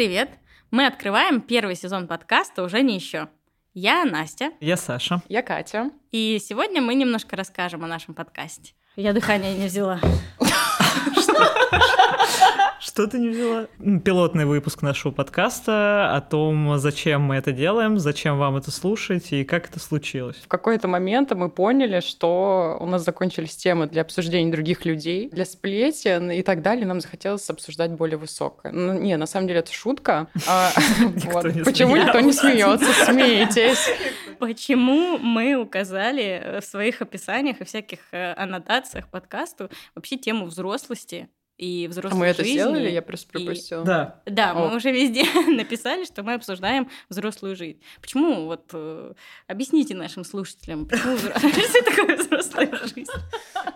Привет! Мы открываем первый сезон подкаста «Уже не еще». Я Настя. Я Саша. Я Катя. И сегодня мы немножко расскажем о нашем подкасте. Я дыхание не взяла. Что ты не взяла? Пилотный выпуск нашего подкаста о том, зачем мы это делаем, зачем вам это слушать и как это случилось. В какой-то момент мы поняли, что у нас закончились темы для обсуждения других людей, для сплетен и так далее. Нам захотелось обсуждать более высокое. Ну, не, на самом деле это шутка. А, почему никто не смеется? Смеетесь. Почему мы указали в своих описаниях и всяких э, аннотациях подкасту вообще тему взрослости и взрослой а мы это жизни. сделали? Я просто пропустила. И... Да. Да, О. мы уже везде написали, что мы обсуждаем взрослую жизнь. Почему? Вот э, объясните нашим слушателям, почему такое?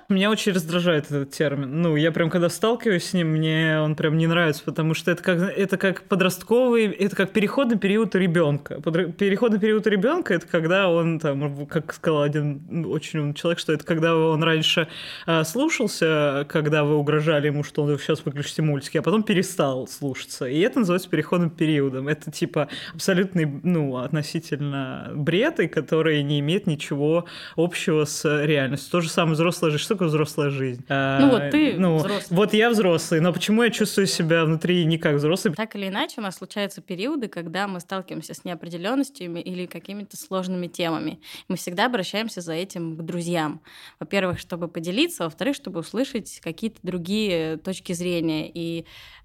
Меня очень раздражает этот термин. Ну, я прям когда сталкиваюсь с ним, мне он прям не нравится, потому что это как, это как подростковый, это как переходный период ребенка. Переходный период ребенка это когда он, там, как сказал один очень умный человек, что это когда он раньше э, слушался, когда вы угрожали ему, что он сейчас выключите мультики, а потом перестал слушаться. И это называется переходным периодом. Это типа абсолютный, ну, относительно бред, и который не имеет ничего общего с реальностью. То же самое взрослая жизнь. Такое взрослая жизнь? А, ну вот ты ну, взрослый. Вот я взрослый, но почему я чувствую себя внутри не как взрослый? Так или иначе, у нас случаются периоды, когда мы сталкиваемся с неопределенностями или какими-то сложными темами. Мы всегда обращаемся за этим к друзьям. Во-первых, чтобы поделиться, во-вторых, чтобы услышать какие-то другие точки зрения и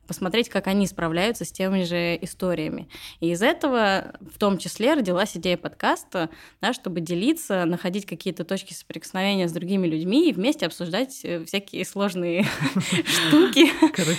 посмотреть, как они справляются с теми же историями. И из этого в том числе родилась идея подкаста, да, чтобы делиться, находить какие-то точки соприкосновения с другими людьми и вмесете обсуждать э, всякие сложные штуки,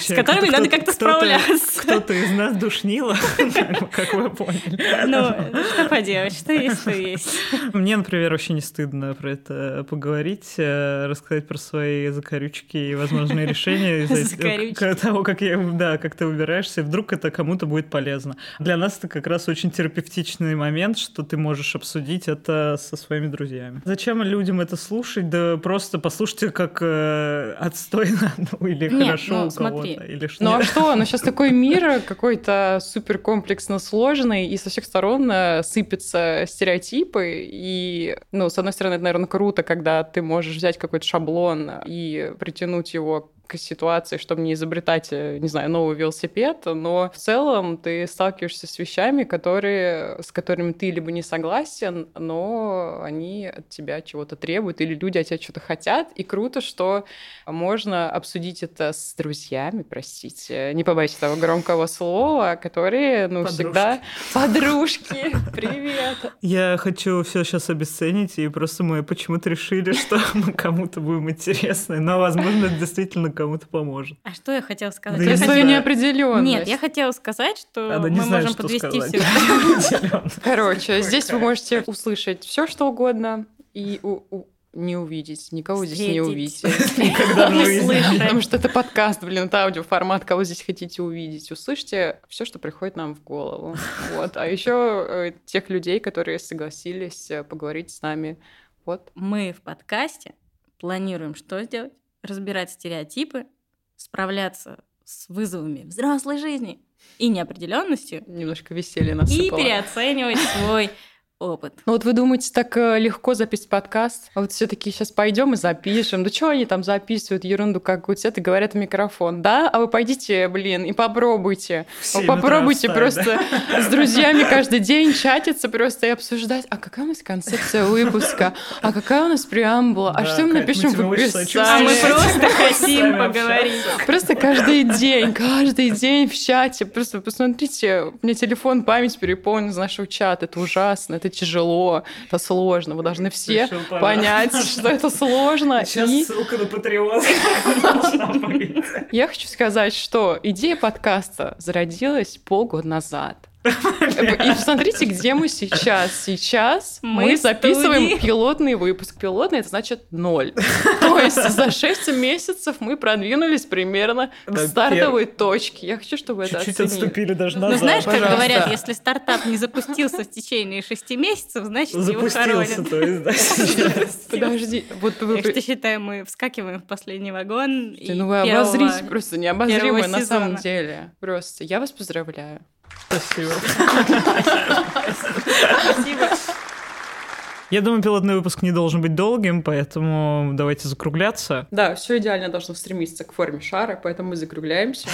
с которыми надо как-то справляться. Кто-то из нас душнило, как вы поняли. Ну, что поделать, что есть, то есть. Мне, например, вообще не стыдно про это поговорить, э, рассказать про свои закорючки и возможные решения из-за того, как я да, как ты выбираешься, и вдруг это кому-то будет полезно. Для нас это как раз очень терапевтичный момент, что ты можешь обсудить это со своими друзьями. Зачем людям это слушать? Да просто послушайте, как э, отстойно ну, или Нет, хорошо ну, у кого-то. Или что. Ну а что? Ну сейчас такой мир какой-то супер комплексно сложный, и со всех сторон э, сыпятся стереотипы, и, ну, с одной стороны, это, наверное, круто, когда ты можешь взять какой-то шаблон и притянуть его к ситуации, чтобы не изобретать, э, не знаю, новый велосипед, но в целом ты сталкиваешься с вещами, которые, с которыми ты либо не согласен, но они от тебя чего-то требуют, или люди от тебя что-то хотят, и круто, что можно обсудить это с друзьями, простите, не побоюсь этого громкого слова, которые, ну, Подружки. всегда подружки. Привет. Я хочу все сейчас обесценить, и просто мы почему-то решили, что мы кому-то будем интересны, но, возможно, это действительно кому-то поможет. А что я хотела сказать? Да я хотела... неопределенность. Нет, я хотела сказать, что Она мы знает, можем подвести все. Короче, здесь вы можете услышать все, что угодно, и не увидеть, никого Встретить. здесь не увидите. Никогда. Потому что это подкаст, блин, это аудиоформат, кого здесь хотите увидеть. Услышьте все, что приходит нам в голову. Вот. А еще э, тех людей, которые согласились э, поговорить с нами. Вот. Мы в подкасте планируем что сделать? Разбирать стереотипы, справляться с вызовами взрослой жизни и неопределенностью. Немножко веселья насыпало. И переоценивать свой опыт. Ну вот вы думаете, так э, легко записать подкаст, а вот все таки сейчас пойдем и запишем. Да что они там записывают ерунду какую-то, это говорят в микрофон. Да, а вы пойдите, блин, и попробуйте. Вы попробуйте встать, просто да? с друзьями каждый день чатиться просто и обсуждать, а какая у нас концепция выпуска, а какая у нас преамбула, а что мы напишем в описании. А мы просто хотим поговорить. Просто каждый день, каждый день в чате. Просто посмотрите, у меня телефон, память переполнена из нашего чата. Это ужасно, это тяжело, это сложно. Вы должны все понять, что это сложно. Сейчас и... ссылка на Patreon. Я хочу сказать, что идея подкаста зародилась полгода назад. И посмотрите, где мы сейчас. Сейчас мы, записываем студии. пилотный выпуск. Пилотный это значит ноль. То есть за 6 месяцев мы продвинулись примерно к стартовой точке. Я хочу, чтобы это Чуть-чуть отступили даже Ну, назад. знаешь, как говорят, если стартап не запустился в течение шести месяцев, значит, его Запустился, хоронят. то есть. Подожди, вот вы... Так что, считаю, мы вскакиваем в последний вагон. Ну вы обозрите, просто необозримые на самом деле. Просто я вас поздравляю. Спасибо. Спасибо. Я думаю, пилотный выпуск не должен быть долгим, поэтому давайте закругляться. Да, все идеально должно стремиться к форме шара, поэтому мы закругляемся.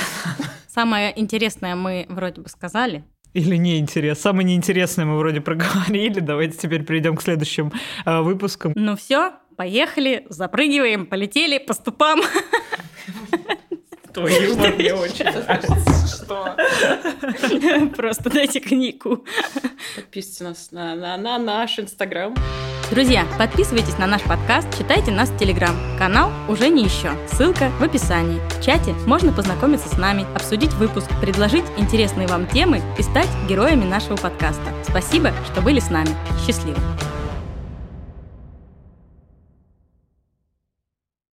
Самое интересное мы вроде бы сказали. Или неинтересно. Самое неинтересное мы вроде проговорили. Давайте теперь перейдем к следующим э, выпускам. Ну все, поехали, запрыгиваем, полетели по ступам. Твой юмор мне очень Что? Просто дайте книгу. Подписывайтесь нас на, на, на наш инстаграм. Друзья, подписывайтесь на наш подкаст, читайте нас в Телеграм. Канал уже не еще. Ссылка в описании. В чате можно познакомиться с нами, обсудить выпуск, предложить интересные вам темы и стать героями нашего подкаста. Спасибо, что были с нами. Счастливо!